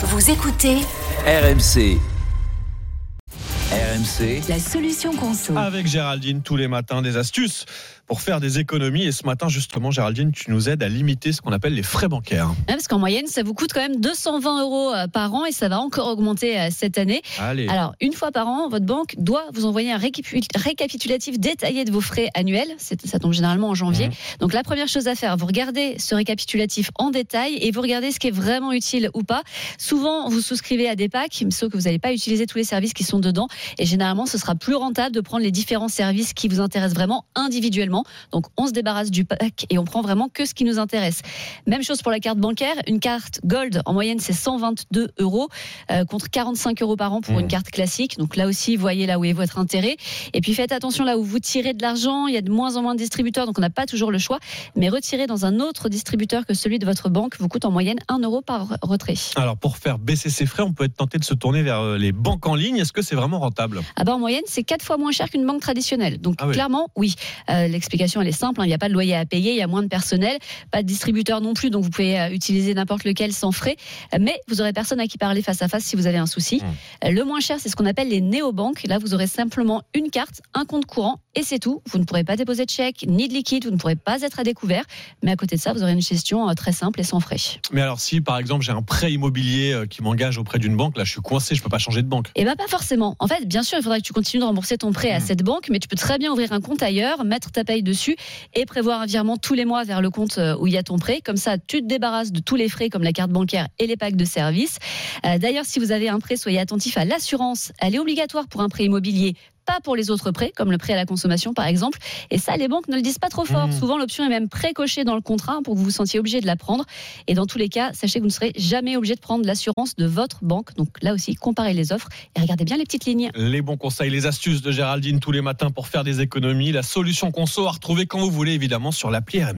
Vous écoutez RMC. RMC, la solution conso. Avec Géraldine, tous les matins, des astuces pour faire des économies. Et ce matin, justement, Géraldine, tu nous aides à limiter ce qu'on appelle les frais bancaires. Ouais, parce qu'en moyenne, ça vous coûte quand même 220 euros euh, par an et ça va encore augmenter euh, cette année. Allez. Alors, une fois par an, votre banque doit vous envoyer un récapi- récapitulatif détaillé de vos frais annuels. Ça tombe généralement en janvier. Mhm. Donc, la première chose à faire, vous regardez ce récapitulatif en détail et vous regardez ce qui est vraiment utile ou pas. Souvent, vous souscrivez à des packs, sauf que vous n'allez pas utiliser tous les services qui sont dedans. Et généralement, ce sera plus rentable de prendre les différents services qui vous intéressent vraiment individuellement. Donc, on se débarrasse du pack et on prend vraiment que ce qui nous intéresse. Même chose pour la carte bancaire. Une carte Gold, en moyenne, c'est 122 euros euh, contre 45 euros par an pour Mmh. une carte classique. Donc là aussi, voyez là où est votre intérêt. Et puis faites attention là où vous tirez de l'argent. Il y a de moins en moins de distributeurs, donc on n'a pas toujours le choix. Mais retirer dans un autre distributeur que celui de votre banque vous coûte en moyenne 1 euro par retrait. Alors, pour faire baisser ses frais, on peut être tenté de se tourner vers euh, les banques en ligne. Est-ce que c'est vraiment rentable? Ah bah en moyenne, c'est quatre fois moins cher qu'une banque traditionnelle. Donc Ah oui. clairement, oui. Euh, L'explication, elle est simple. hein. Il n'y a pas de loyer à payer, il y a moins de personnel, pas de distributeur non plus, donc vous pouvez euh, utiliser n'importe lequel sans frais. Mais vous aurez personne à qui parler face à face si vous avez un souci. Mmh. Euh, Le moins cher, c'est ce qu'on appelle les néobanques. Là, vous aurez simplement une carte, un compte courant et c'est tout. Vous ne pourrez pas déposer de chèque ni de liquide, vous ne pourrez pas être à découvert. Mais à côté de ça, vous aurez une gestion très simple et sans frais. Mais alors, si par exemple j'ai un prêt immobilier qui m'engage auprès d'une banque, là je suis coincé, je peux pas changer de banque. Eh bien, pas forcément. En fait, bien sûr, il faudra que tu continues de rembourser ton prêt à Mhm. cette banque, mais tu peux très bien ouvrir un compte ailleurs, mettre ta paye dessus et prévoir un virement tous les mois vers le compte euh, où il y a ton prêt. Comme ça, tu te débarrasses de tous les frais comme la carte bancaire et les packs de services. Euh, D'ailleurs, si vous avez un prêt, soyez attentif à l'assurance. Elle est obligatoire pour un prêt immobilier. Pas pour les autres prêts, comme le prêt à la consommation par exemple. Et ça, les banques ne le disent pas trop fort. Mhm. Souvent, l'option est même précochée dans le contrat pour que vous vous sentiez obligé de la prendre. Et dans tous les cas, sachez que vous ne serez jamais obligé de prendre l'assurance de votre banque. Donc là aussi, comparez les offres et regardez bien les petites lignes. Les bons conseils, les astuces de Géraldine tous les matins pour faire des économies. La solution conso à retrouver quand vous voulez, évidemment, sur l'appli.